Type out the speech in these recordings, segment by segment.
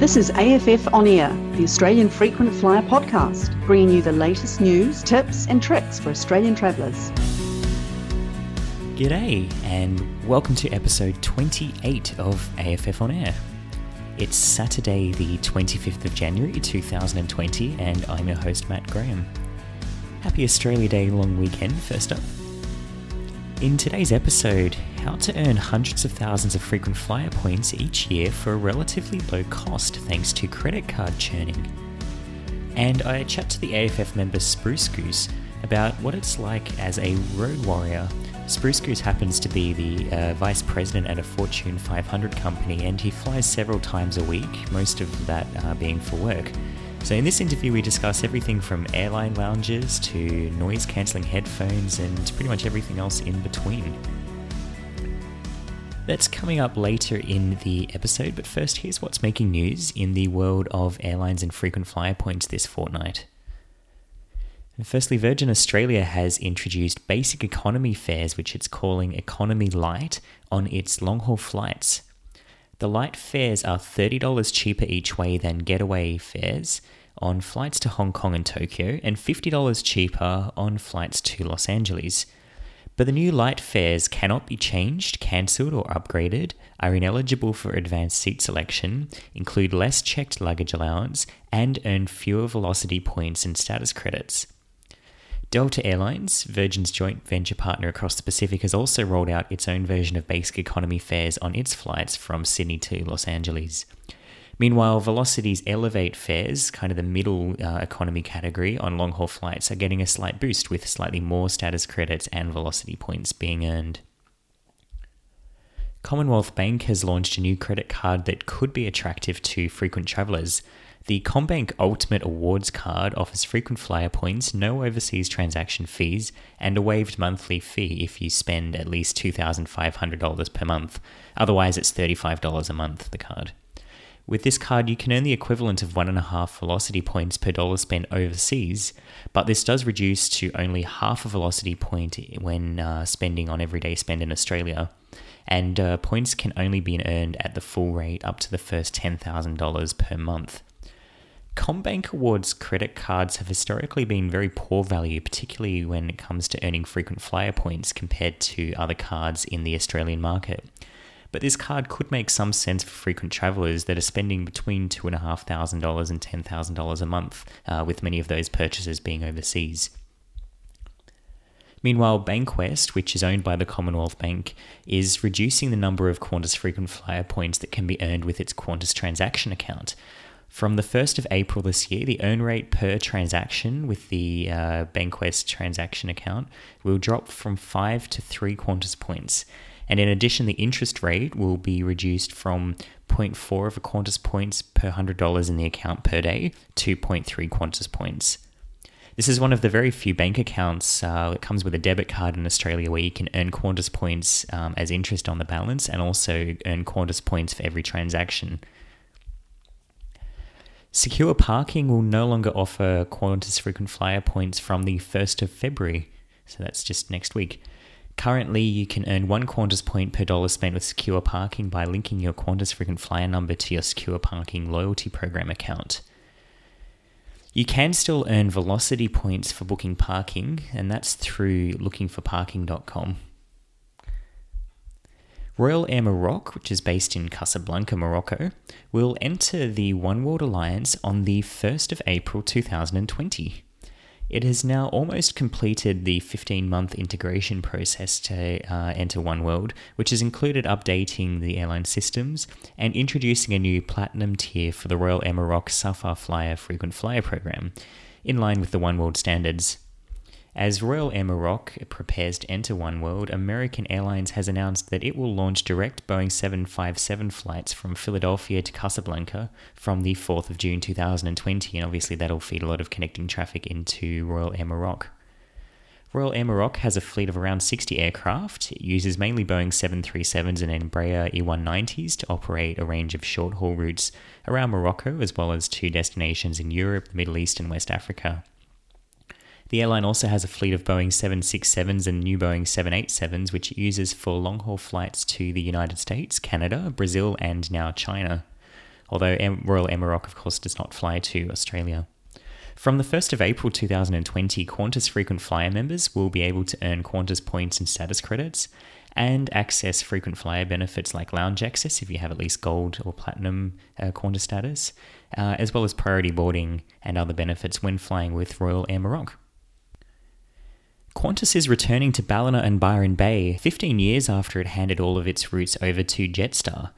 This is AFF On Air, the Australian Frequent Flyer podcast, bringing you the latest news, tips, and tricks for Australian travellers. G'day, and welcome to episode 28 of AFF On Air. It's Saturday, the 25th of January 2020, and I'm your host, Matt Graham. Happy Australia Day long weekend, first up. In today's episode, how to earn hundreds of thousands of frequent flyer points each year for a relatively low cost thanks to credit card churning. And I chat to the AFF member Spruce Goose about what it's like as a road warrior. Spruce Goose happens to be the uh, vice president at a Fortune 500 company and he flies several times a week, most of that uh, being for work. So, in this interview, we discuss everything from airline lounges to noise cancelling headphones and pretty much everything else in between. That's coming up later in the episode, but first, here's what's making news in the world of airlines and frequent flyer points this fortnight. Firstly, Virgin Australia has introduced basic economy fares, which it's calling Economy Light, on its long haul flights. The light fares are $30 cheaper each way than getaway fares on flights to Hong Kong and Tokyo, and $50 cheaper on flights to Los Angeles. But the new light fares cannot be changed, cancelled, or upgraded, are ineligible for advanced seat selection, include less checked luggage allowance, and earn fewer velocity points and status credits. Delta Airlines, Virgin's joint venture partner across the Pacific, has also rolled out its own version of basic economy fares on its flights from Sydney to Los Angeles. Meanwhile, Velocity's Elevate fares, kind of the middle uh, economy category on long haul flights, are getting a slight boost with slightly more status credits and velocity points being earned. Commonwealth Bank has launched a new credit card that could be attractive to frequent travellers. The CommBank Ultimate Awards card offers frequent flyer points, no overseas transaction fees, and a waived monthly fee if you spend at least $2,500 per month. Otherwise, it's $35 a month, the card. With this card, you can earn the equivalent of one and a half velocity points per dollar spent overseas, but this does reduce to only half a velocity point when uh, spending on everyday spend in Australia. And uh, points can only be earned at the full rate up to the first $10,000 per month. CommBank Awards credit cards have historically been very poor value, particularly when it comes to earning frequent flyer points compared to other cards in the Australian market. But this card could make some sense for frequent travellers that are spending between $2,500 and $10,000 a month, uh, with many of those purchases being overseas. Meanwhile, Bankwest, which is owned by the Commonwealth Bank, is reducing the number of Qantas frequent flyer points that can be earned with its Qantas transaction account. From the 1st of April this year, the earn rate per transaction with the uh, Bankwest transaction account will drop from 5 to 3 Qantas points. And in addition, the interest rate will be reduced from 0.4 of a Qantas points per $100 in the account per day to 0.3 Qantas points. This is one of the very few bank accounts uh, that comes with a debit card in Australia where you can earn Qantas points um, as interest on the balance and also earn Qantas points for every transaction. Secure Parking will no longer offer Qantas frequent flyer points from the 1st of February, so that's just next week. Currently, you can earn one Qantas point per dollar spent with Secure Parking by linking your Qantas frequent flyer number to your Secure Parking loyalty program account. You can still earn velocity points for booking parking, and that's through lookingforparking.com. Royal Air Maroc, which is based in Casablanca, Morocco, will enter the One World Alliance on the 1st of April 2020. It has now almost completed the 15 month integration process to uh, enter One World, which has included updating the airline systems and introducing a new platinum tier for the Royal Air Maroc Safar Flyer frequent flyer program, in line with the One World standards. As Royal Air Maroc prepares to enter One World, American Airlines has announced that it will launch direct Boeing 757 flights from Philadelphia to Casablanca from the 4th of June 2020, and obviously that'll feed a lot of connecting traffic into Royal Air Maroc. Royal Air Maroc has a fleet of around 60 aircraft. It uses mainly Boeing 737s and Embraer E190s to operate a range of short haul routes around Morocco, as well as to destinations in Europe, the Middle East, and West Africa. The airline also has a fleet of Boeing 767s and new Boeing 787s, which it uses for long haul flights to the United States, Canada, Brazil, and now China. although Royal Air of course, does not fly to Australia. From the 1st of April 2020, Qantas frequent flyer members will be able to earn Qantas points and status credits and access frequent flyer benefits like lounge access if you have at least gold or platinum uh, Qantas status, uh, as well as priority boarding and other benefits when flying with Royal Air Maroc. Qantas is returning to Ballina and Byron Bay 15 years after it handed all of its routes over to Jetstar.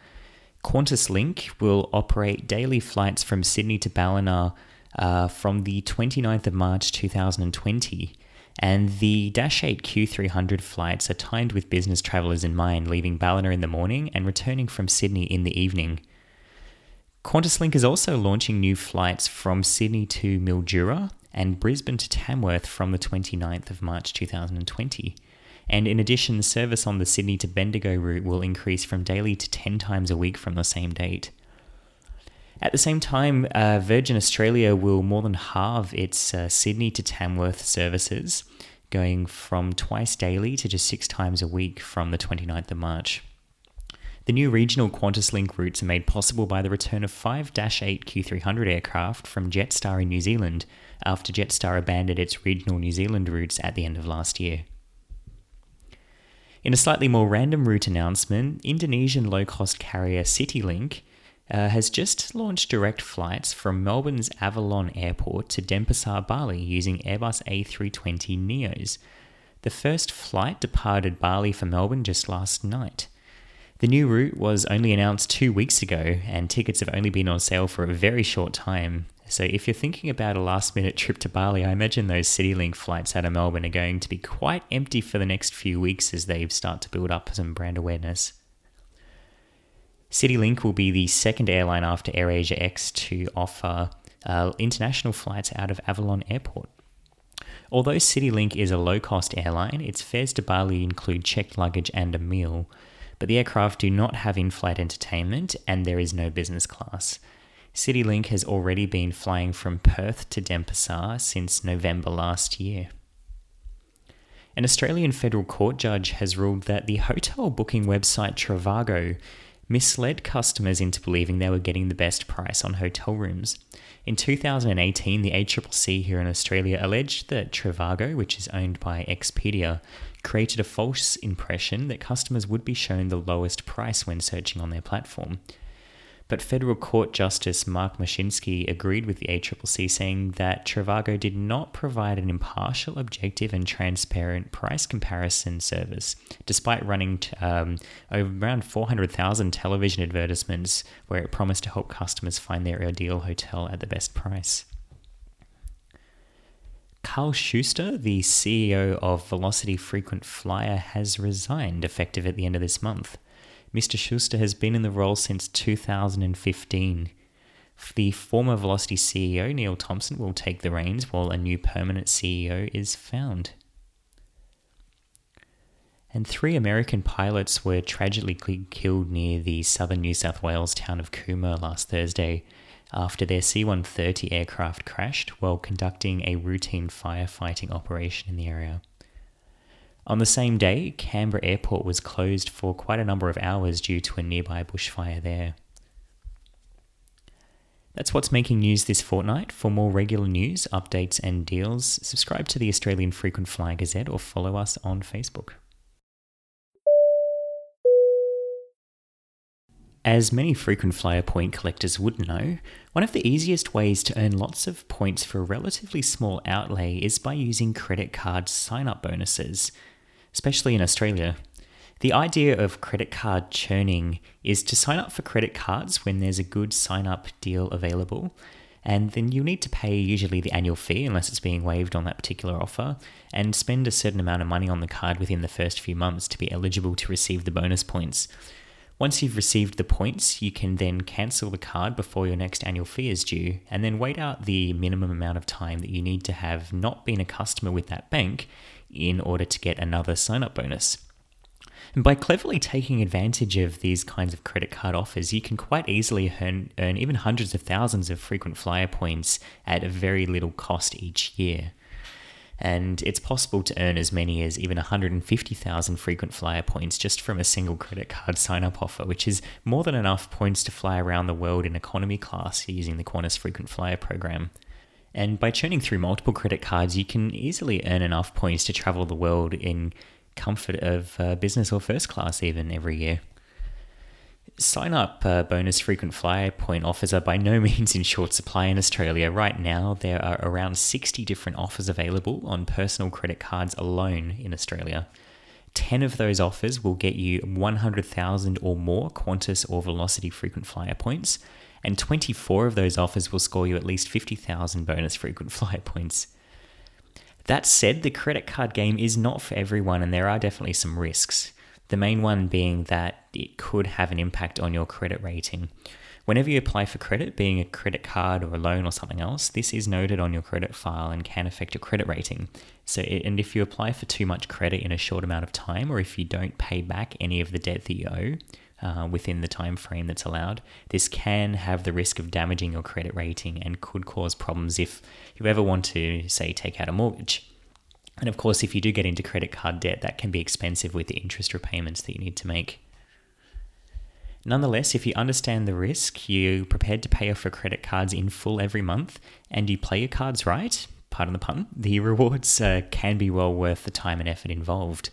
Qantas Link will operate daily flights from Sydney to Ballina uh, from the 29th of March 2020. And the Dash 8 Q300 flights are timed with business travellers in mind, leaving Ballina in the morning and returning from Sydney in the evening. QantasLink is also launching new flights from Sydney to Mildura and Brisbane to Tamworth from the 29th of March 2020. And in addition, service on the Sydney to Bendigo route will increase from daily to 10 times a week from the same date. At the same time, uh, Virgin Australia will more than halve its uh, Sydney to Tamworth services, going from twice daily to just six times a week from the 29th of March. The new regional QantasLink routes are made possible by the return of five 8 Q300 aircraft from Jetstar in New Zealand after Jetstar abandoned its regional New Zealand routes at the end of last year. In a slightly more random route announcement, Indonesian low cost carrier Citilink uh, has just launched direct flights from Melbourne's Avalon Airport to Denpasar, Bali using Airbus A320 Neos. The first flight departed Bali for Melbourne just last night. The new route was only announced two weeks ago, and tickets have only been on sale for a very short time. So, if you're thinking about a last minute trip to Bali, I imagine those Citilink flights out of Melbourne are going to be quite empty for the next few weeks as they start to build up some brand awareness. Citilink will be the second airline after AirAsia X to offer uh, international flights out of Avalon Airport. Although Citilink is a low cost airline, its fares to Bali include checked luggage and a meal, but the aircraft do not have in flight entertainment and there is no business class. Citilink has already been flying from Perth to Denpasar since November last year. An Australian federal court judge has ruled that the hotel booking website Trivago misled customers into believing they were getting the best price on hotel rooms. In 2018, the ACCC here in Australia alleged that Trivago, which is owned by Expedia, created a false impression that customers would be shown the lowest price when searching on their platform. But Federal Court Justice Mark Moshinsky agreed with the ACCC, saying that Trivago did not provide an impartial, objective, and transparent price comparison service, despite running um, around 400,000 television advertisements where it promised to help customers find their ideal hotel at the best price. Karl Schuster, the CEO of Velocity Frequent Flyer, has resigned effective at the end of this month. Mr. Schuster has been in the role since 2015. The former Velocity CEO, Neil Thompson, will take the reins while a new permanent CEO is found. And three American pilots were tragically killed near the southern New South Wales town of Cooma last Thursday after their C 130 aircraft crashed while conducting a routine firefighting operation in the area. On the same day, Canberra Airport was closed for quite a number of hours due to a nearby bushfire there. That's what's making news this fortnight. For more regular news, updates, and deals, subscribe to the Australian Frequent Flyer Gazette or follow us on Facebook. As many frequent flyer point collectors would know, one of the easiest ways to earn lots of points for a relatively small outlay is by using credit card sign up bonuses especially in Australia. The idea of credit card churning is to sign up for credit cards when there's a good sign up deal available. And then you need to pay usually the annual fee, unless it's being waived on that particular offer, and spend a certain amount of money on the card within the first few months to be eligible to receive the bonus points. Once you've received the points, you can then cancel the card before your next annual fee is due, and then wait out the minimum amount of time that you need to have not been a customer with that bank in order to get another sign up bonus. And by cleverly taking advantage of these kinds of credit card offers, you can quite easily earn, earn even hundreds of thousands of frequent flyer points at a very little cost each year. And it's possible to earn as many as even 150,000 frequent flyer points just from a single credit card sign up offer, which is more than enough points to fly around the world in economy class using the Qantas frequent flyer program. And by churning through multiple credit cards, you can easily earn enough points to travel the world in comfort of uh, business or first class, even every year. Sign up uh, bonus frequent flyer point offers are by no means in short supply in Australia. Right now, there are around 60 different offers available on personal credit cards alone in Australia. 10 of those offers will get you 100,000 or more Qantas or Velocity frequent flyer points, and 24 of those offers will score you at least 50,000 bonus frequent flyer points. That said, the credit card game is not for everyone, and there are definitely some risks. The main one being that it could have an impact on your credit rating. Whenever you apply for credit, being a credit card or a loan or something else, this is noted on your credit file and can affect your credit rating. So, and if you apply for too much credit in a short amount of time, or if you don't pay back any of the debt that you owe uh, within the time frame that's allowed, this can have the risk of damaging your credit rating and could cause problems if you ever want to, say, take out a mortgage. And of course, if you do get into credit card debt, that can be expensive with the interest repayments that you need to make. Nonetheless, if you understand the risk, you're prepared to pay off your credit cards in full every month, and you play your cards right, pardon the pun, the rewards uh, can be well worth the time and effort involved.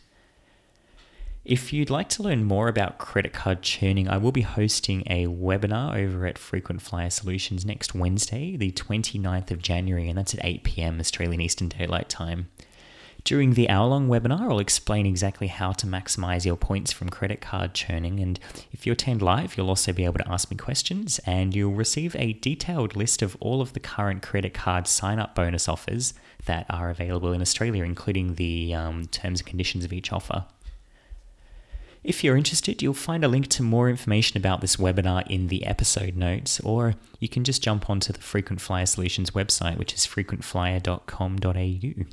If you'd like to learn more about credit card churning, I will be hosting a webinar over at Frequent Flyer Solutions next Wednesday, the 29th of January, and that's at 8 pm Australian Eastern Daylight Time. During the hour long webinar, I'll explain exactly how to maximize your points from credit card churning. And if you attend live, you'll also be able to ask me questions and you'll receive a detailed list of all of the current credit card sign up bonus offers that are available in Australia, including the um, terms and conditions of each offer. If you're interested, you'll find a link to more information about this webinar in the episode notes, or you can just jump onto the Frequent Flyer Solutions website, which is frequentflyer.com.au.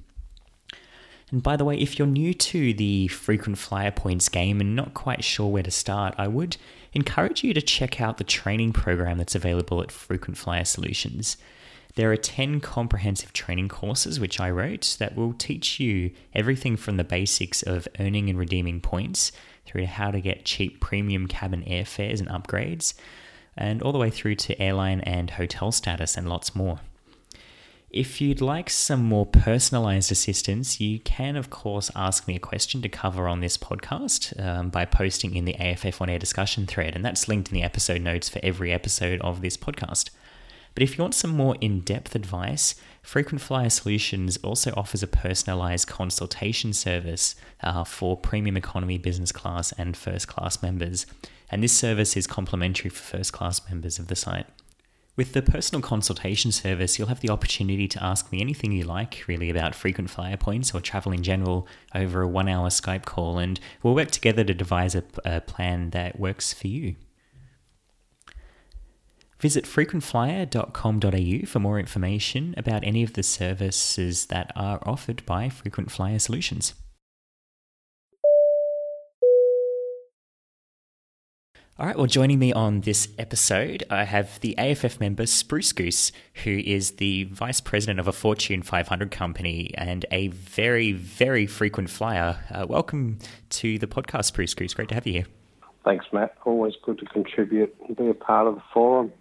And by the way, if you're new to the frequent flyer points game and not quite sure where to start, I would encourage you to check out the training program that's available at Frequent Flyer Solutions. There are 10 comprehensive training courses which I wrote that will teach you everything from the basics of earning and redeeming points through to how to get cheap premium cabin airfares and upgrades, and all the way through to airline and hotel status and lots more. If you'd like some more personalized assistance, you can, of course, ask me a question to cover on this podcast um, by posting in the AFF on air discussion thread, and that's linked in the episode notes for every episode of this podcast. But if you want some more in depth advice, Frequent Flyer Solutions also offers a personalized consultation service uh, for premium economy, business class, and first class members. And this service is complimentary for first class members of the site. With the personal consultation service, you'll have the opportunity to ask me anything you like, really, about frequent flyer points or travel in general over a one hour Skype call, and we'll work together to devise a, a plan that works for you. Visit frequentflyer.com.au for more information about any of the services that are offered by Frequent Flyer Solutions. All right, well, joining me on this episode, I have the AFF member Spruce Goose, who is the vice president of a Fortune 500 company and a very, very frequent flyer. Uh, welcome to the podcast, Spruce Goose. Great to have you here. Thanks, Matt. Always good to contribute and be a part of the forum.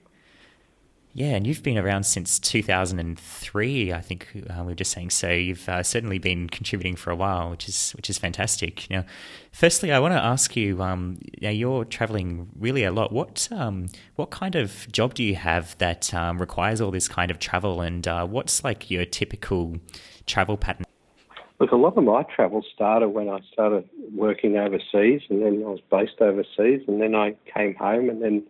Yeah, and you've been around since 2003, I think uh, we were just saying. So you've uh, certainly been contributing for a while, which is which is fantastic. Now, firstly, I want to ask you. Um, now you're traveling really a lot. What um, what kind of job do you have that um, requires all this kind of travel, and uh, what's like your typical travel pattern? Look, a lot of my travel started when I started working overseas, and then I was based overseas, and then I came home, and then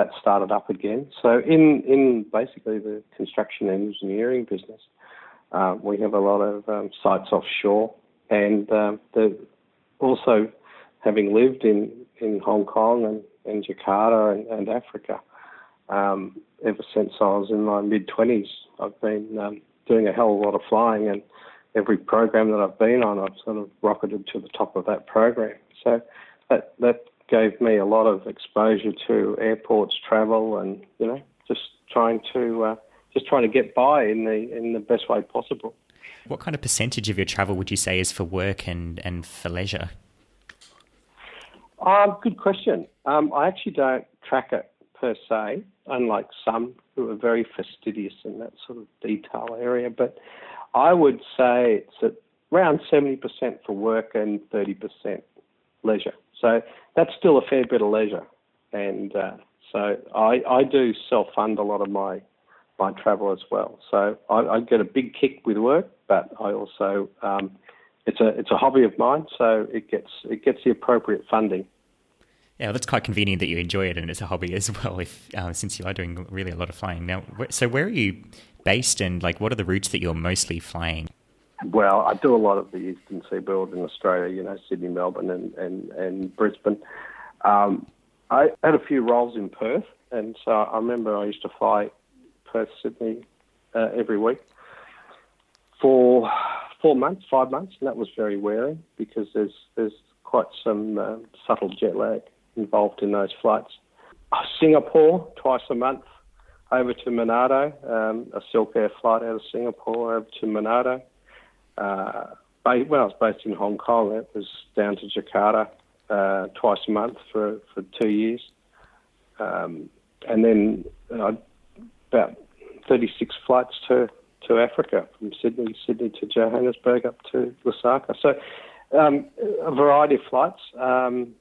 that started up again. So in in basically the construction and engineering business, uh, we have a lot of um, sites offshore, and um, the, also having lived in, in Hong Kong and, and Jakarta and, and Africa, um, ever since I was in my mid twenties, I've been um, doing a hell of a lot of flying, and every program that I've been on, I've sort of rocketed to the top of that program. So that that gave me a lot of exposure to airports, travel, and you know, just trying to uh, just trying to get by in the in the best way possible. What kind of percentage of your travel would you say is for work and, and for leisure? Um, good question. Um, I actually don't track it per se, unlike some who are very fastidious in that sort of detail area. But I would say it's at around 70% for work and 30% leisure. So that's still a fair bit of leisure. And uh, so I, I do self fund a lot of my my travel as well. So I, I get a big kick with work, but I also um, it's a it's a hobby of mine, so it gets it gets the appropriate funding. Yeah, that's quite convenient that you enjoy it and it's a hobby as well. If uh, since you are doing really a lot of flying now, so where are you based and like what are the routes that you're mostly flying? Well, I do a lot of the eastern seaboard in Australia, you know, Sydney, Melbourne, and and, and Brisbane. Um, I had a few roles in Perth, and so I remember I used to fly Perth, Sydney uh, every week for four months, five months, and that was very wearing because there's there's quite some uh, subtle jet lag involved in those flights. Singapore twice a month, over to Manado, um, a Silk Air flight out of Singapore over to Manado. Uh, when I was based in Hong Kong, it was down to Jakarta uh, twice a month for, for two years. Um, and then uh, about 36 flights to, to Africa from Sydney, Sydney to Johannesburg up to Lusaka. So um, a variety of flights. Um,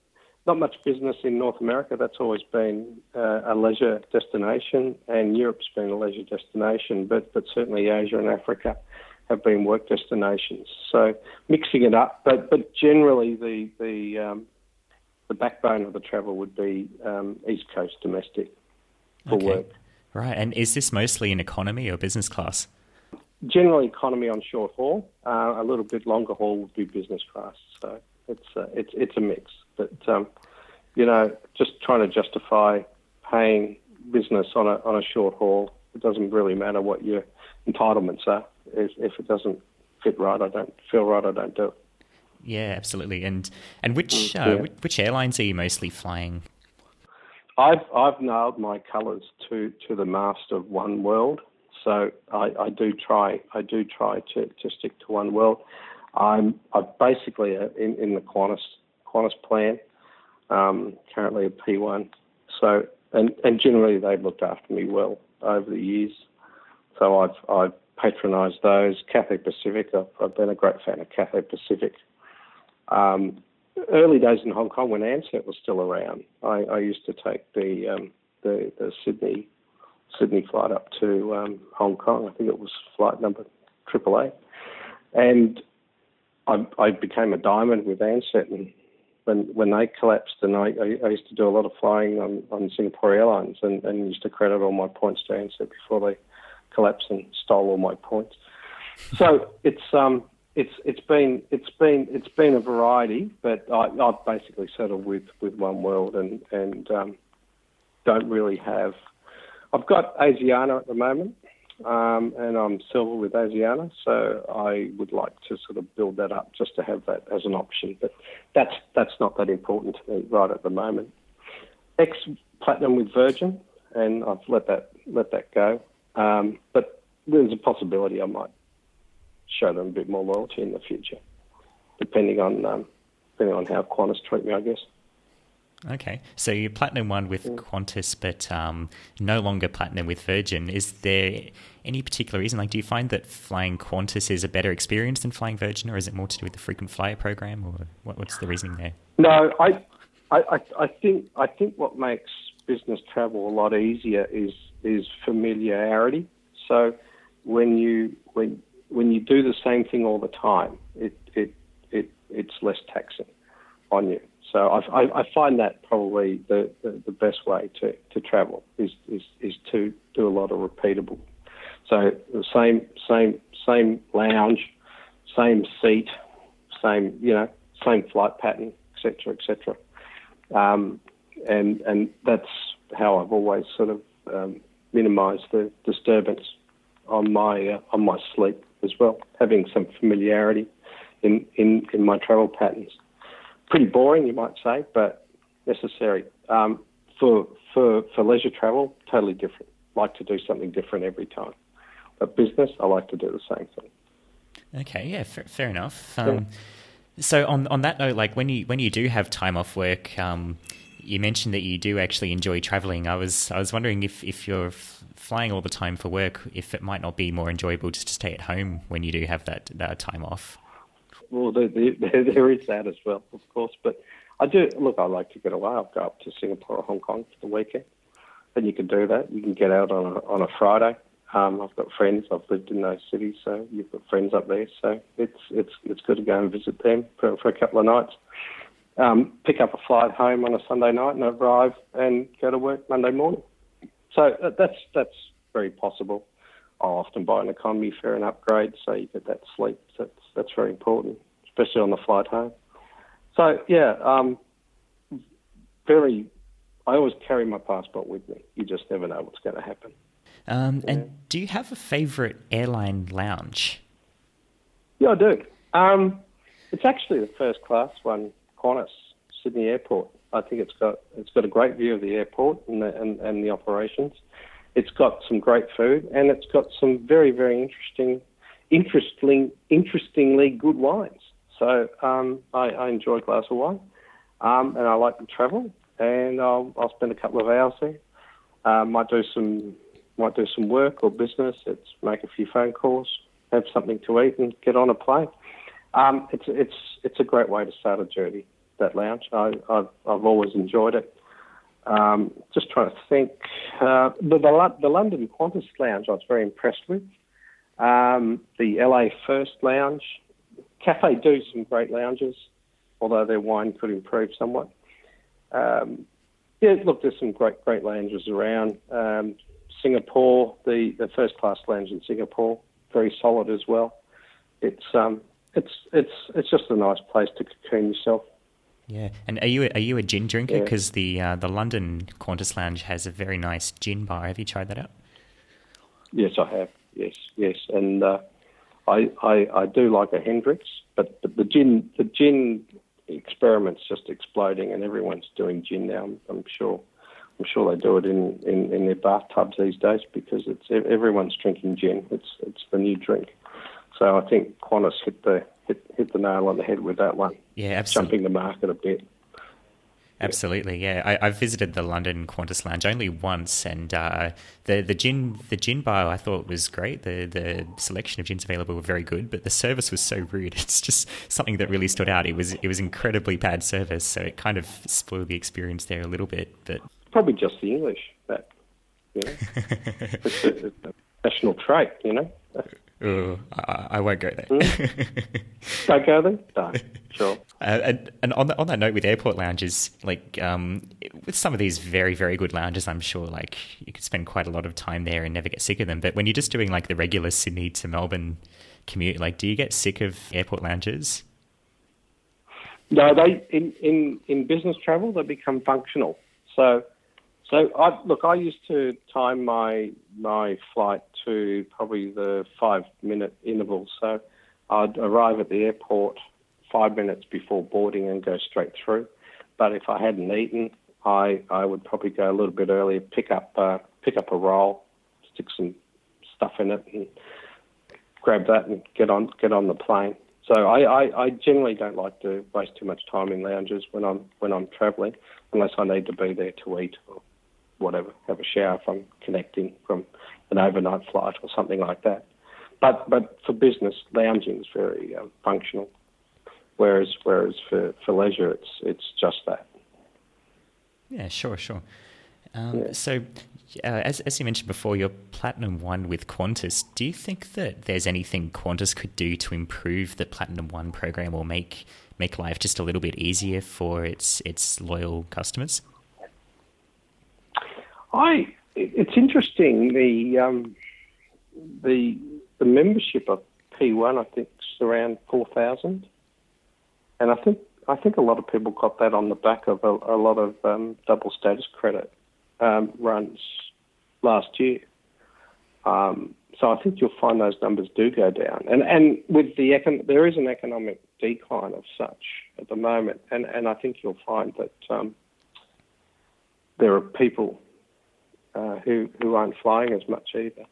not much business in North America. That's always been uh, a leisure destination, and Europe's been a leisure destination, but, but certainly Asia and Africa have been work destinations. So mixing it up, but but generally the the um, the backbone of the travel would be um, East Coast domestic for okay. work. Right, and is this mostly in economy or business class? Generally, economy on short haul. Uh, a little bit longer haul would be business class. So it's uh, it's it's a mix. But um, you know, just trying to justify paying business on a on a short haul, it doesn't really matter what your entitlements are. If, if it doesn't fit right, I don't feel right. I don't do it. Yeah, absolutely. And and which mm, uh, which, which airlines are you mostly flying? I've I've nailed my colours to, to the mast of One World, so I, I do try I do try to, to stick to One World. I'm I'm basically a, in, in the Qantas Qantas plan, um, currently a P1. So and and generally they've looked after me well over the years. So I've I've patronised those. Cathay Pacific, I've, I've, been a great fan of Cathay Pacific. Um, early days in Hong Kong when Ansett was still around, I, I used to take the, um, the, the Sydney Sydney flight up to um, Hong Kong. I think it was flight number eight, and I, I became a diamond with Ansett. And when when they collapsed, and I, I, I used to do a lot of flying on, on Singapore Airlines, and, and used to credit all my points to Ansett before they collapsed and stole all my points. So it's um it's it's been it's been it's been a variety, but I, I've basically settled with, with One World and and um, don't really have. I've got Asiana at the moment, um, and I'm silver with Asiana, so I would like to sort of build that up just to have that as an option. But that's that's not that important to me right at the moment. Ex platinum with Virgin, and I've let that let that go. Um, but there's a possibility I might show them a bit more loyalty in the future, depending on um, depending on how Qantas treat me, I guess. Okay, so you're platinum one with. Qantas, but um, no longer platinum with Virgin. Is there any particular reason? Like, do you find that flying Qantas is a better experience than flying Virgin, or is it more to do with the frequent flyer program, or what, what's the reasoning there? No, I, I, I think I think what makes business travel a lot easier is is familiarity. So when you when when you do the same thing all the time, it it, it it's less taxing on you. So I, I, I find that probably the, the, the, best way to, to travel is, is, is to do a lot of repeatable. So the same same same lounge, same seat, same you know same flight pattern, etc. etc. Um, and and that's how I've always sort of um, minimised the disturbance on my uh, on my sleep as well, having some familiarity in, in, in my travel patterns. Pretty boring, you might say, but necessary. Um, for, for, for leisure travel, totally different. Like to do something different every time. But business, I like to do the same thing. Okay, yeah, fair, fair enough. Um, so on on that note, like when you when you do have time off work, um, you mentioned that you do actually enjoy traveling. I was I was wondering if if you're f- flying all the time for work, if it might not be more enjoyable just to stay at home when you do have that that time off. Well, there, there, there is that as well, of course. But I do look. I like to get away. I'll go up to Singapore or Hong Kong for the weekend, and you can do that. You can get out on a on a Friday. Um, I've got friends. I've lived in those cities, so you've got friends up there. So it's it's it's good to go and visit them for, for a couple of nights. Um, pick up a flight home on a Sunday night and arrive and go to work Monday morning. So that's that's very possible. I'll often buy an economy fare and upgrade so you get that sleep. That's that's very important, especially on the flight home. So yeah, um, very. I always carry my passport with me. You just never know what's going to happen. Um, yeah. And do you have a favourite airline lounge? Yeah, I do. Um, it's actually the first class one, Qantas Sydney Airport. I think it's got it's got a great view of the airport and the, and, and the operations. It's got some great food and it's got some very very interesting, interesting, interestingly good wines. So um, I, I, enjoy a glass of wine, um, and I like to travel, and I'll, I'll spend a couple of hours there. Uh, might do some might do some work or business. It's make a few phone calls, have something to eat, and get on a plane. Um, it's it's it's a great way to start a journey. That lounge, I, have I've always enjoyed it. Um, just trying to think. Uh, the, the, the London Qantas Lounge, I was very impressed with. Um, the LA First Lounge, Cathay do some great lounges, although their wine could improve somewhat. Um, yeah, look, there's some great great lounges around. Um, Singapore, the, the first class lounge in Singapore, very solid as well. It's um, it's it's it's just a nice place to cocoon yourself. Yeah, and are you a, are you a gin drinker? Because yeah. the uh, the London Qantas Lounge has a very nice gin bar. Have you tried that out? Yes, I have. Yes, yes, and uh, I, I I do like a Hendrick's, but, but the gin the gin experiment's just exploding, and everyone's doing gin now. I'm, I'm sure. I'm sure they do it in, in, in their bathtubs these days because it's everyone's drinking gin. It's it's the new drink. So I think Qantas hit the hit, hit the nail on the head with that one. Yeah, absolutely. Jumping the market a bit. Absolutely, yeah. I, I visited the London Qantas Lounge only once, and uh, the the gin the gin bar I thought was great. The the selection of gins available were very good, but the service was so rude. It's just something that really stood out. It was it was incredibly bad service, so it kind of spoiled the experience there a little bit. But probably just the English that you know, it's, a, it's a national trait, you know. Oh, I, I, won't go there. Mm. Don't go there. No, sure. Uh, and, and on, the, on that note, with airport lounges, like um, with some of these very very good lounges, I'm sure like you could spend quite a lot of time there and never get sick of them. But when you're just doing like the regular Sydney to Melbourne commute, like, do you get sick of airport lounges? No, they in in in business travel they become functional. So so I look, I used to time my my flight to probably the five minute interval. So I'd arrive at the airport five minutes before boarding and go straight through. But if I hadn't eaten, I I would probably go a little bit earlier, pick up uh, pick up a roll, stick some stuff in it, and grab that and get on get on the plane. So I, I, I generally don't like to waste too much time in lounges when I'm when I'm travelling, unless I need to be there to eat or whatever, have a shower from connecting from an overnight flight or something like that. But but for business, lounging is very um, functional, whereas whereas for, for leisure, it's it's just that. Yeah, sure, sure. Um, yeah. So, uh, as as you mentioned before, you're platinum one with Qantas. Do you think that there's anything Qantas could do to improve the platinum one program or make make life just a little bit easier for its its loyal customers? I it's interesting the um, the the membership of P1 I think is around four thousand, and I think I think a lot of people got that on the back of a, a lot of um, double status credit um, runs last year. Um, so I think you'll find those numbers do go down, and and with the econ- there is an economic decline of such at the moment, and and I think you'll find that um, there are people uh, who who aren't flying as much either.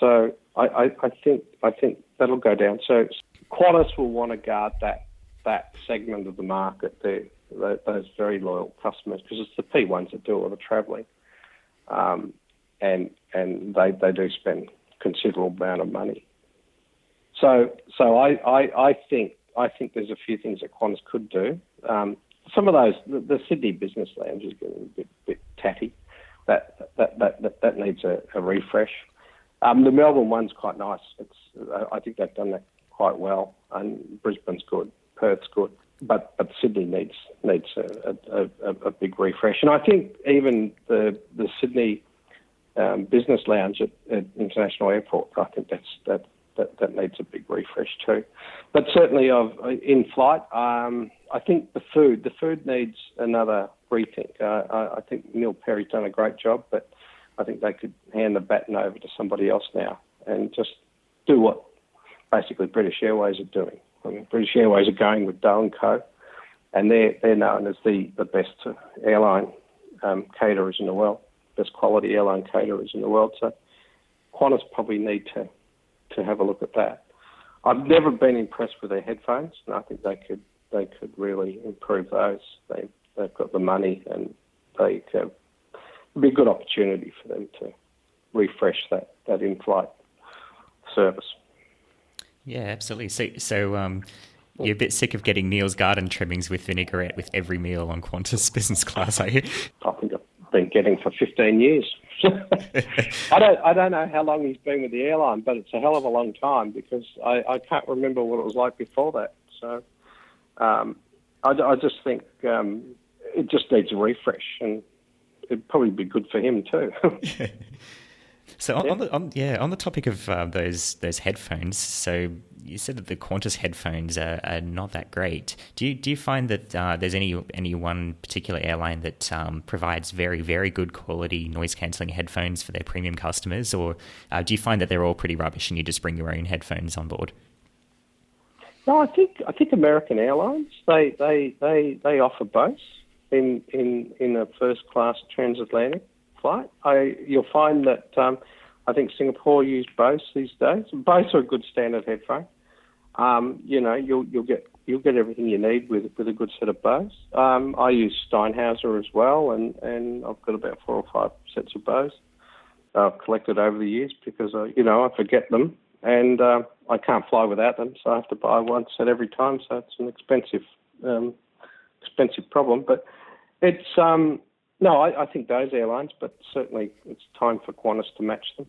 So I, I, I, think I think that'll go down. So Qantas will want to guard that that segment of the market there, those very loyal customers, because it's the P ones that do all the travelling, um, and and they, they do spend considerable amount of money. So so I, I, I think I think there's a few things that Qantas could do. Um, some of those the, the, Sydney business lounge is getting a bit, bit tatty. That that that that, that needs a, a refresh. Um, the Melbourne one's quite nice. It's I think they've done that quite well, and Brisbane's good, Perth's good, but but Sydney needs needs a, a, a, a big refresh. And I think even the the Sydney um, business lounge at, at, International Airport, I think that's that, that that needs a big refresh too. But certainly of in flight, um, I think the food the food needs another rethink. Uh, I, I think Neil Perry's done a great job, but I think they could hand the baton over to somebody else now and just do what basically British Airways are doing. I mean, British Airways are going with Do & Co, and they're, they're known as the, the best airline um, caterers in the world, best quality airline caterers in the world. So Qantas probably need to, to have a look at that. I've never been impressed with their headphones, and I think they could they could really improve those. They they've got the money, and they have, it'd be a good opportunity for them to refresh that that in-flight service. Yeah, absolutely. So, so um, you're a bit sick of getting Neil's garden trimmings with vinaigrette with every meal on Qantas business class, are you? I think I've been getting for 15 years. I don't, I don't know how long he's been with the airline, but it's a hell of a long time because I, I can't remember what it was like before that. So, um, I, I, just think um, it just needs a refresh, and it'd probably be good for him too. So on, yeah. on the on, yeah on the topic of uh, those those headphones, so you said that the Qantas headphones are, are not that great. Do you do you find that uh, there's any any one particular airline that um, provides very very good quality noise cancelling headphones for their premium customers, or uh, do you find that they're all pretty rubbish and you just bring your own headphones on board? No, I think I think American Airlines they they they, they offer both in in in a first class transatlantic flight. I, you'll find that um, I think Singapore use Bose these days. Bose are a good standard headphone. Um, you know, you'll you'll get you'll get everything you need with with a good set of Bose. Um, I use Sennheiser as well, and and I've got about four or five sets of Bose I've collected over the years because I you know I forget them and uh, I can't fly without them, so I have to buy one set every time. So it's an expensive um, expensive problem, but it's um, no, I, I, think those airlines, but certainly it's time for Qantas to match them.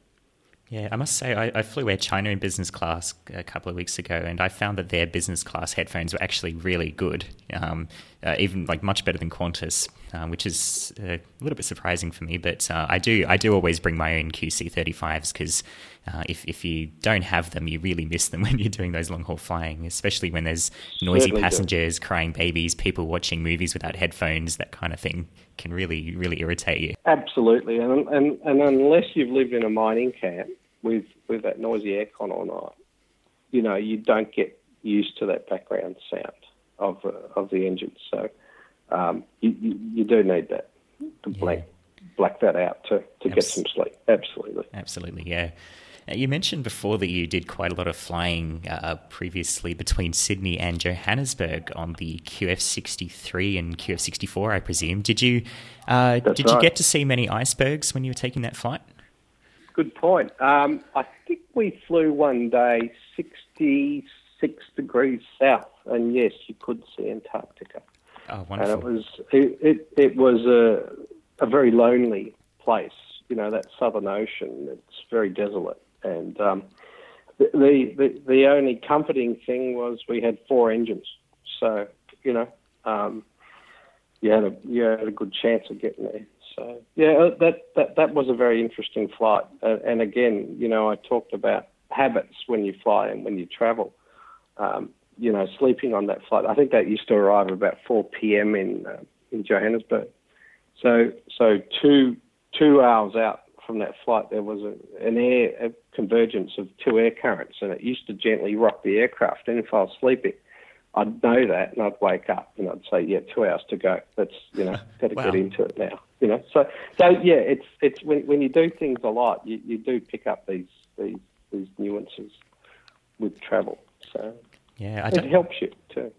Yeah, I must say, I, I, flew Air China in business class a couple of weeks ago, and I found that their business class headphones were actually really good, um, uh, even like much better than Qantas, uh, which is uh, a little bit surprising for me. But uh, I do, I do always bring my own QC35s because uh, if if you don't have them, you really miss them when you're doing those long haul flying, especially when there's noisy Certainly passengers, do. crying babies, people watching movies without headphones, that kind of thing can really, really irritate you. Absolutely, and and, and unless you've lived in a mining camp with with that noisy aircon or not, you know, you don't get used to that background sound of uh, of the engine. So um, you, you, you do need that to yeah. black black that out to to Abs- get some sleep. Absolutely, absolutely, yeah. You mentioned before that you did quite a lot of flying uh, previously between Sydney and Johannesburg on the QF63 and QF64, I presume. Did you uh, did right. you get to see many icebergs when you were taking that flight? Good point. Um, I think we flew one day 66 degrees south, and yes, you could see Antarctica. Oh, wonderful! And it was it, it, it was a a very lonely place. You know that Southern Ocean. It's very desolate and um, the, the the only comforting thing was we had four engines, so you know um, you had a you had a good chance of getting there. So yeah, uh, that that that was a very interesting flight. Uh, and again, you know, I talked about habits when you fly and when you travel. Um, you know, sleeping on that flight. I think that used to arrive about 4 p.m. in uh, in Johannesburg. So so two two hours out from that flight, there was a, an air a convergence of two air currents, and it used to gently rock the aircraft. And if I was sleeping, I'd know that, and I'd wake up and I'd say, "Yeah, two hours to go. Let's you know, got to wow. get into it now." You know, so so yeah, it's it's when when you do things a lot, you, you do pick up these these these nuances. with travel. So yeah, I it don't, helps you too.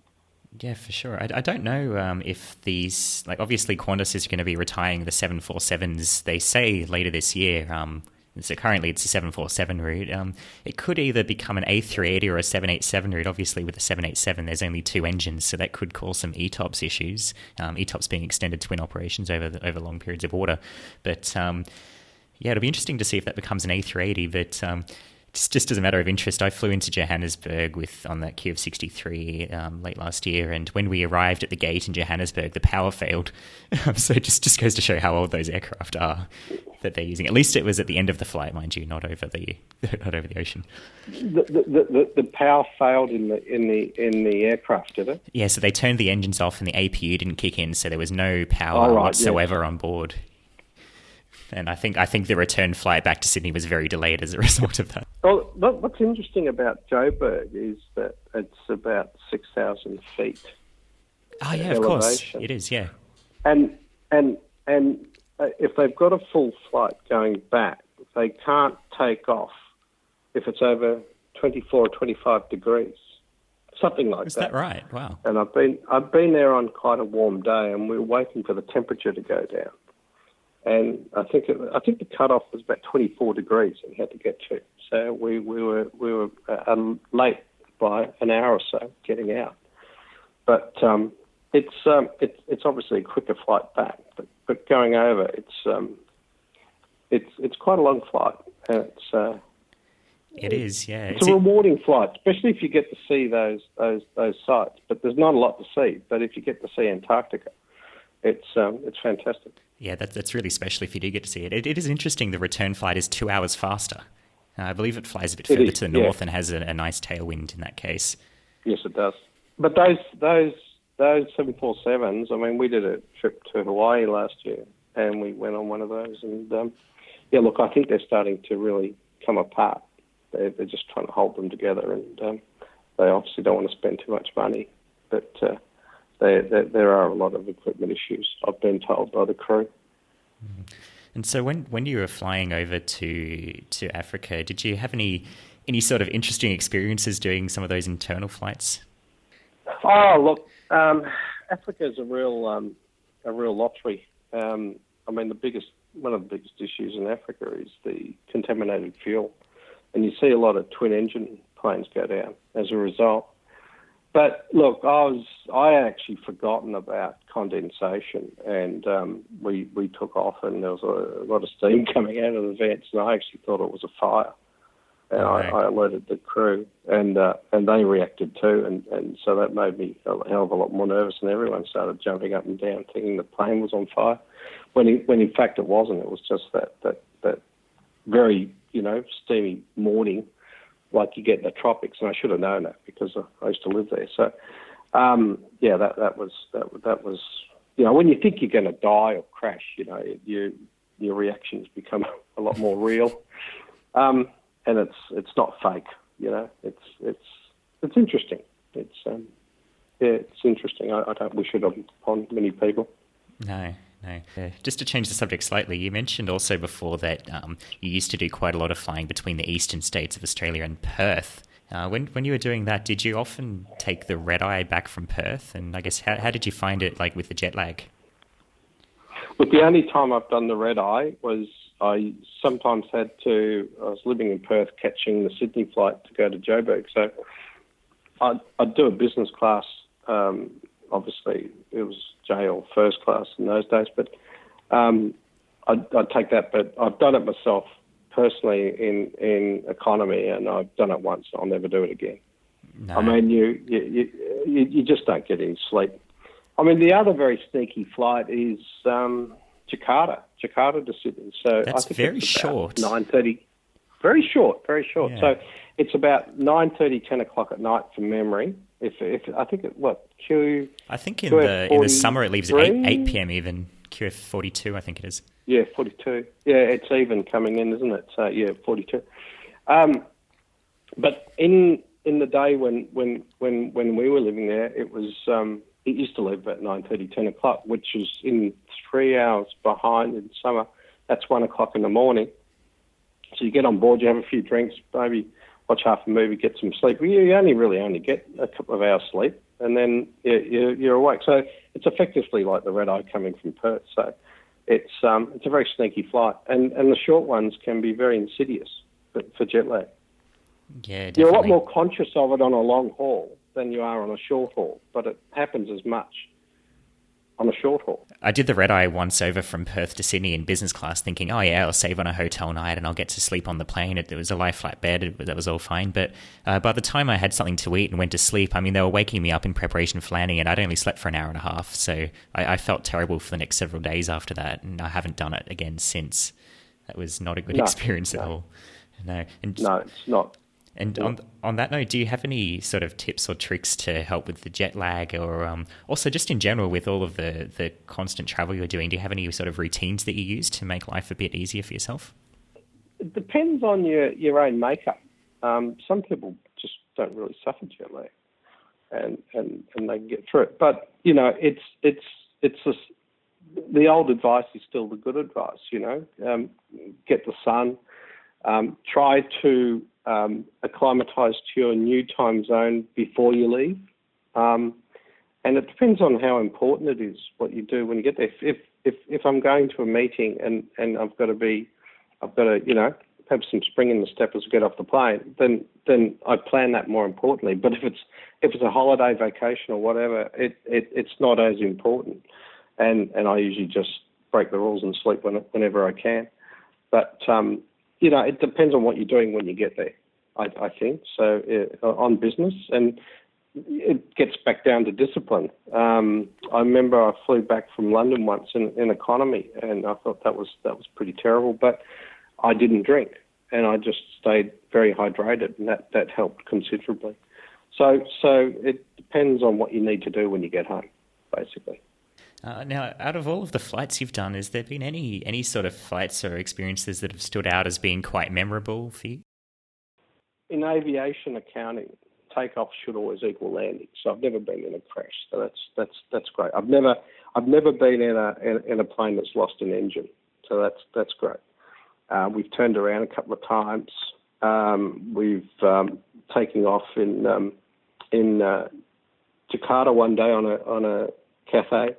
Yeah, for sure. I, I don't know um, if these, like, obviously Qantas is going to be retiring the 747s, they say later this year. Um, so currently it's a 747 route. Um, it could either become an A380 or a 787 route. Obviously, with a 787, there's only two engines, so that could cause some ETOPS issues. Um, ETOPS being extended twin operations over the, over long periods of order. But um, yeah, it'll be interesting to see if that becomes an A380. But um, just, as a matter of interest, I flew into Johannesburg with on that QF 63 um, late last year, and when we arrived at the gate in Johannesburg, the power failed. so it just just goes to show how old those aircraft are that they're using. At least it was at the end of the flight, mind you, not over the not over the ocean. The, the, the, the power failed in the in the in the aircraft, did it? Yeah, so they turned the engines off and the APU didn't kick in, so there was no power oh, right, whatsoever yeah. on board and I think I think the return flight back to Sydney was very delayed as a result of that. Well, what's interesting about Joburg is that it's about six thousand feet. Oh yeah, elevation. of course it is. Yeah, and and and uh, if they've got a full flight going back, they can't take off if it's over twenty four or twenty five degrees. Something like is that. Is that right? Wow. And I've been I've been there on quite a warm day, and we're waiting for the temperature to go down and I think it, I think the cutoff was about 24 degrees we had to get to. So we, we were we were uh, late by an hour or so getting out. But um, it's um, it's it's obviously a quicker flight back, but but going over it's um, it's it's quite a long flight, and it's. Uh, it is, yeah. It's, it's a rewarding flight, especially if you get to see those those those sites. But there's not a lot to see. But if you get to see Antarctica, it's um, it's fantastic. Yeah, that's that's really special if you do get to see it. It, it is interesting. The return flight is two hours faster. Uh, I believe it flies a bit further to the north yeah. and has a, a, nice tailwind in that case. Yes, it does. But those those those seven four sevens. I mean, we did a trip to Hawaii last year, and we went on one of those. And um, yeah, look, I think they're starting to really come apart. They're, they're just trying to hold them together, and um, they obviously don't want to spend too much money. But uh, there, there, there are a lot of equipment issues, I've been told by the crew. Mm-hmm. And so, when, when you were flying over to to Africa, did you have any any sort of interesting experiences doing some of those internal flights? Oh, look, um, Africa is a real um, a real lottery. Um, I mean, the biggest one of the biggest issues in Africa is the contaminated fuel, and you see a lot of twin engine planes go down as a result. But look, I was I had actually forgotten about condensation, and um, we we took off, and there was a, a, lot of steam coming out of the vents, and I actually thought it was a fire, and I, I, alerted the crew, and uh, and they reacted too, and, and so that made me a hell of a lot more nervous, and everyone started jumping up and down, thinking the plane was on fire, when in, when in fact it wasn't. It was just that that that very you know steamy morning like you get in the tropics, and I should have known that because I used to live there. So, um, yeah, that that was that that was you know when you think you're going to die or crash, you know, you your reactions become a lot more real, um, and it's it's not fake. You know, it's it's it's interesting. It's um, yeah, it's interesting. I, I don't wish it upon many people. No, no. Uh, just to change the subject slightly, you mentioned also before that um, you used to do quite a lot of flying between the eastern states of Australia and Perth. Uh, when when you were doing that, did you often take the red eye back from Perth? And I guess how how did you find it like with the jet lag? Look, the only time I've done the red eye was I sometimes had to. I was living in Perth, catching the Sydney flight to go to Joburg, so I'd, I'd do a business class um, obviously it was jail first class in those days, but um, I'd, I'd, take that. But I've done it myself personally in in economy, and I've done it once. I'll never do it again. No. I mean, you, you you you just don't get any sleep. I mean, the other very sneaky flight is um, Jakarta, Jakarta to Sydney. So that's I think very short. Nine thirty. Very short, very short. Yeah. So it's about 9.30, 10 o'clock at night from memory. If, if I think it, what Q. I think in the in the summer it leaves at eight eight p.m. even QF forty two. I think it is. Yeah, forty two. Yeah, it's even coming in, isn't it? So yeah, forty two. Um, but in in the day when when when when we were living there, it was um, it used to leave about 9.30, 10 o'clock, which is in three hours behind in summer. That's one o'clock in the morning. So you get on board, you have a few drinks, maybe watch half a movie, get some sleep. You only really only get a couple of hours sleep, and then you're, you're awake. So it's effectively like the red eye coming from Perth. So it's um, it's a very sneaky flight, and and the short ones can be very insidious for, for jet lag. Yeah, definitely. You're a lot more conscious of it on a long haul than you are on a short haul, but it happens as much on a short haul. I did the red eye once over from Perth to Sydney in business class, thinking, "Oh yeah, I'll save on a hotel night and I'll get to sleep on the plane." It, it was a lie flat bed; it, that was all fine. But uh, by the time I had something to eat and went to sleep, I mean, they were waking me up in preparation for landing, and I'd only slept for an hour and a half. So I, I felt terrible for the next several days after that, and I haven't done it again since. That was not a good No, experience at all. No, and No, it's not. And on on that note, do you have any sort of tips or tricks to help with the jet lag, or um, also just in general with all of the the constant travel you're doing? Do you have any sort of routines that you use to make life a bit easier for yourself? It depends on your, your own makeup. Um, some people just don't really suffer jet lag, and, and and they can get through it. But you know, it's it's it's just, the old advice is still the good advice. You know, um, get the sun. Um, try to um, acclimatise to your new time zone before you leave. Um, and it depends on how important it is what you do when you get there. If if if I'm going to a meeting and and I've got to be, I've got to you know have some spring in the step as I get off the plane, then then I plan that more importantly. But if it's if it's a holiday, vacation, or whatever, it, it it's not as important. And and I usually just break the rules and sleep when, whenever I can. But um, you know, it depends on what you're doing when you get there. I, I think so uh, on business and it gets back down to discipline. Um, I remember I flew back from London once in, in economy, and I thought that was that was pretty terrible. But I didn't drink, and I just stayed very hydrated, and that that helped considerably. So so it depends on what you need to do when you get home, basically. Uh, now, out of all of the flights you've done, has there been any any sort of flights or experiences that have stood out as being quite memorable for you? In aviation accounting, takeoff should always equal landing. So I've never been in a crash. So that's that's that's great. I've never I've never been in a in, in a plane that's lost an engine. So that's that's great. Uh, we've turned around a couple of times. Um, we've um, taken off in um, in uh, Jakarta one day on a on a Cathay,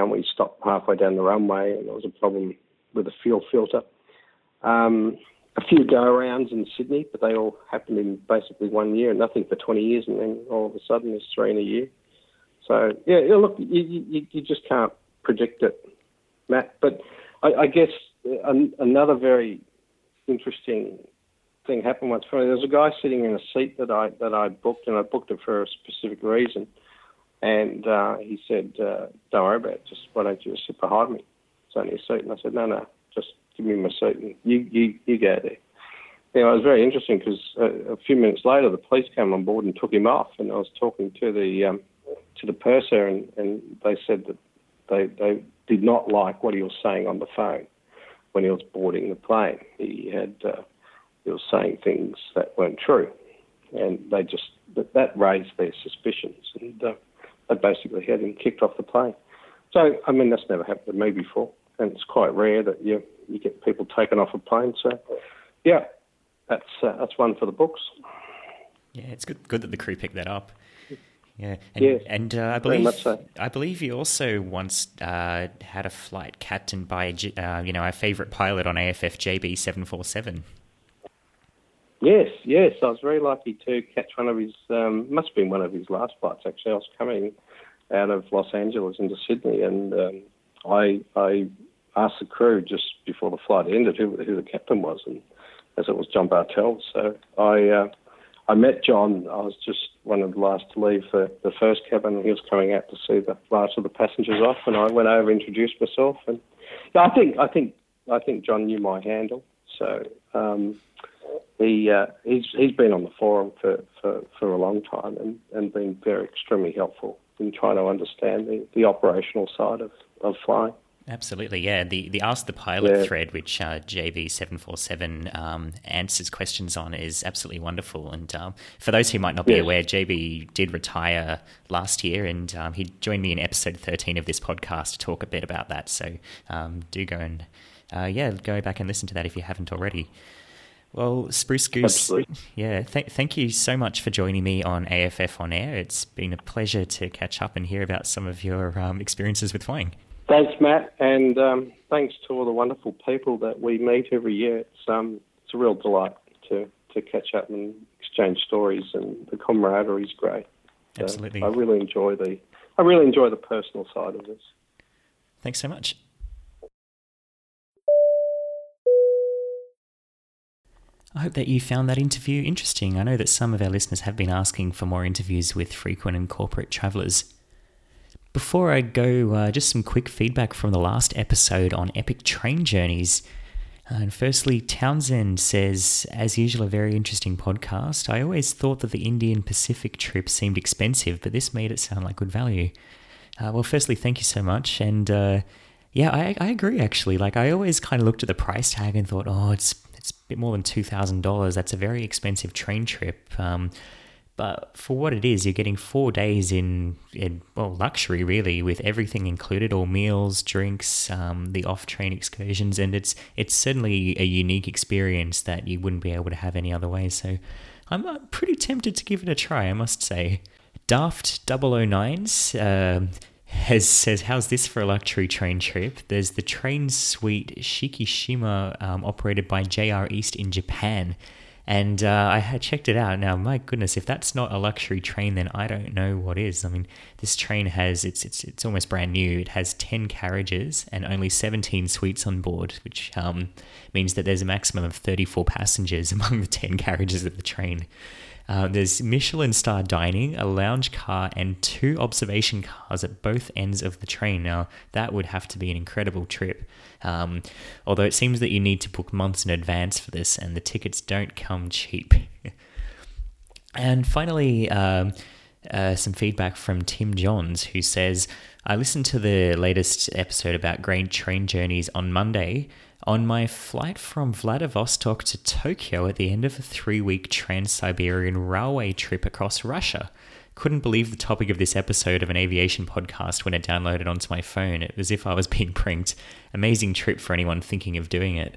and we stopped halfway down the runway, and there was a problem with the fuel filter. Um, a few go arounds in Sydney, but they all happened in basically one year, and nothing for 20 years, and then all of a sudden there's three in a year. So yeah, look, you, you, you just can't predict it, Matt. But I, I guess an, another very interesting thing happened once. There was a guy sitting in a seat that I that I booked, and I booked it for a specific reason. And uh, he said, uh, "Don't worry about it. Just why don't you just sit behind me? It's only a seat." And I said, "No, no, just give me my seat and you you you go there." Know, it was very interesting because uh, a few minutes later, the police came on board and took him off. And I was talking to the um, to the purser, and, and they said that they they did not like what he was saying on the phone when he was boarding the plane. He had uh, he was saying things that weren't true, and they just that, that raised their suspicions, and uh, they basically had him kicked off the plane. So I mean that's never happened to me before, and it's quite rare that you you get people taken off a plane. So yeah, that's uh, that's one for the books. Yeah, it's good good that the crew picked that up. Yeah, and, Yes, and uh, I believe so. I believe you also once uh, had a flight captained by uh, you know our favourite pilot on AFF JB seven four seven. Yes, yes, I was very lucky to catch one of his. Um, must have been one of his last flights. Actually, I was coming out of Los Angeles into Sydney, and um, I I asked the crew just before the flight ended who, who the captain was, and as it was John Bartels. So I uh, I met John. I was just one of the last to leave the, the first cabin, he was coming out to see the last of the passengers off, and I went over, introduced myself, and yeah, I think I think I think John knew my handle. So um, he uh, he's he's been on the forum for, for, for a long time and, and been very extremely helpful in trying to understand the, the operational side of, of flying. Absolutely, yeah. The the Ask the Pilot Yeah. thread, which uh, JB seven four seven um, answers questions on, is absolutely wonderful. And um, for those who might not be Yes. aware, JB did retire last year, and um, he joined me in episode thirteen of this podcast to talk a bit about that. So um, do go and uh, yeah, go back and listen to that if you haven't already. Well, Spruce Goose, Absolutely. yeah, th- thank you so much for joining me on AFF On Air. It's been a pleasure to catch up and hear about some of your um, experiences with flying. Thanks, Matt, and um, thanks to all the wonderful people that we meet every year. It's um, it's a real delight to to catch up and exchange stories, and the camaraderie is great. So Absolutely. I really enjoy the I really enjoy the personal side of this. Thanks so much. I hope that you found that interview interesting. I know that some of our listeners have been asking for more interviews with frequent and corporate travellers. Before I go, uh, just some quick feedback from the last episode on epic train journeys. And firstly, Townsend says, as usual, a very interesting podcast. I always thought that the Indian Pacific trip seemed expensive, but this made it sound like good value. Uh, well, firstly, thank you so much. And uh, yeah, I, I agree actually. Like, I always kind of looked at the price tag and thought, oh, it's bit more than $2,000. That's a very expensive train trip. Um, but for what it is, you're getting four days in, in well, luxury really, with everything included, all meals, drinks, um, the off-train excursions, and it's it's certainly a unique experience that you wouldn't be able to have any other way. So, I'm uh, pretty tempted to give it a try, I must say. Daft 009s um, has says, "How's this for a luxury train trip?" There's the train suite Shikishima, um, operated by JR East in Japan. And uh, I had checked it out. Now, my goodness, if that's not a luxury train, then I don't know what is. I mean, this train has it's it's it's almost brand new. It has ten carriages and only seventeen suites on board, which um, means that there's a maximum of thirty-four passengers among the ten carriages of the train. Uh, there's Michelin star dining, a lounge car, and two observation cars at both ends of the train. Now, that would have to be an incredible trip. Um, although it seems that you need to book months in advance for this, and the tickets don't come cheap. and finally, um, uh, some feedback from Tim Johns, who says, I listened to the latest episode about great train journeys on Monday. On my flight from Vladivostok to Tokyo at the end of a three week Trans Siberian Railway trip across Russia. Couldn't believe the topic of this episode of an aviation podcast when it downloaded onto my phone. It was as if I was being pranked. Amazing trip for anyone thinking of doing it.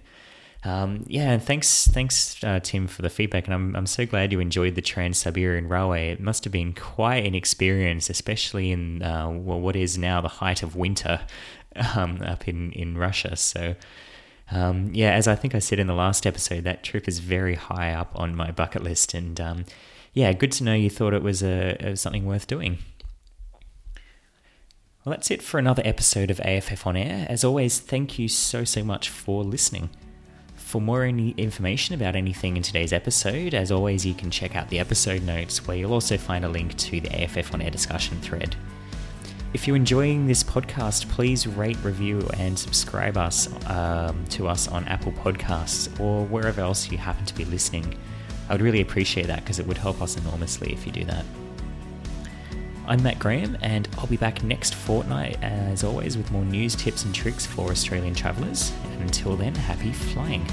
Um, yeah, and thanks, thanks, uh, Tim, for the feedback. And I'm, I'm so glad you enjoyed the Trans Siberian Railway. It must have been quite an experience, especially in uh, well, what is now the height of winter um, up in, in Russia. So, um, yeah, as I think I said in the last episode, that trip is very high up on my bucket list. And um, yeah, good to know you thought it was a, something worth doing. Well, that's it for another episode of AFF On Air. As always, thank you so, so much for listening. For more any information about anything in today's episode, as always, you can check out the episode notes where you'll also find a link to the AFF On Air discussion thread. If you're enjoying this podcast, please rate, review, and subscribe us um, to us on Apple Podcasts or wherever else you happen to be listening. I would really appreciate that because it would help us enormously if you do that. I'm Matt Graham, and I'll be back next fortnight, as always, with more news, tips, and tricks for Australian travellers. And until then, happy flying.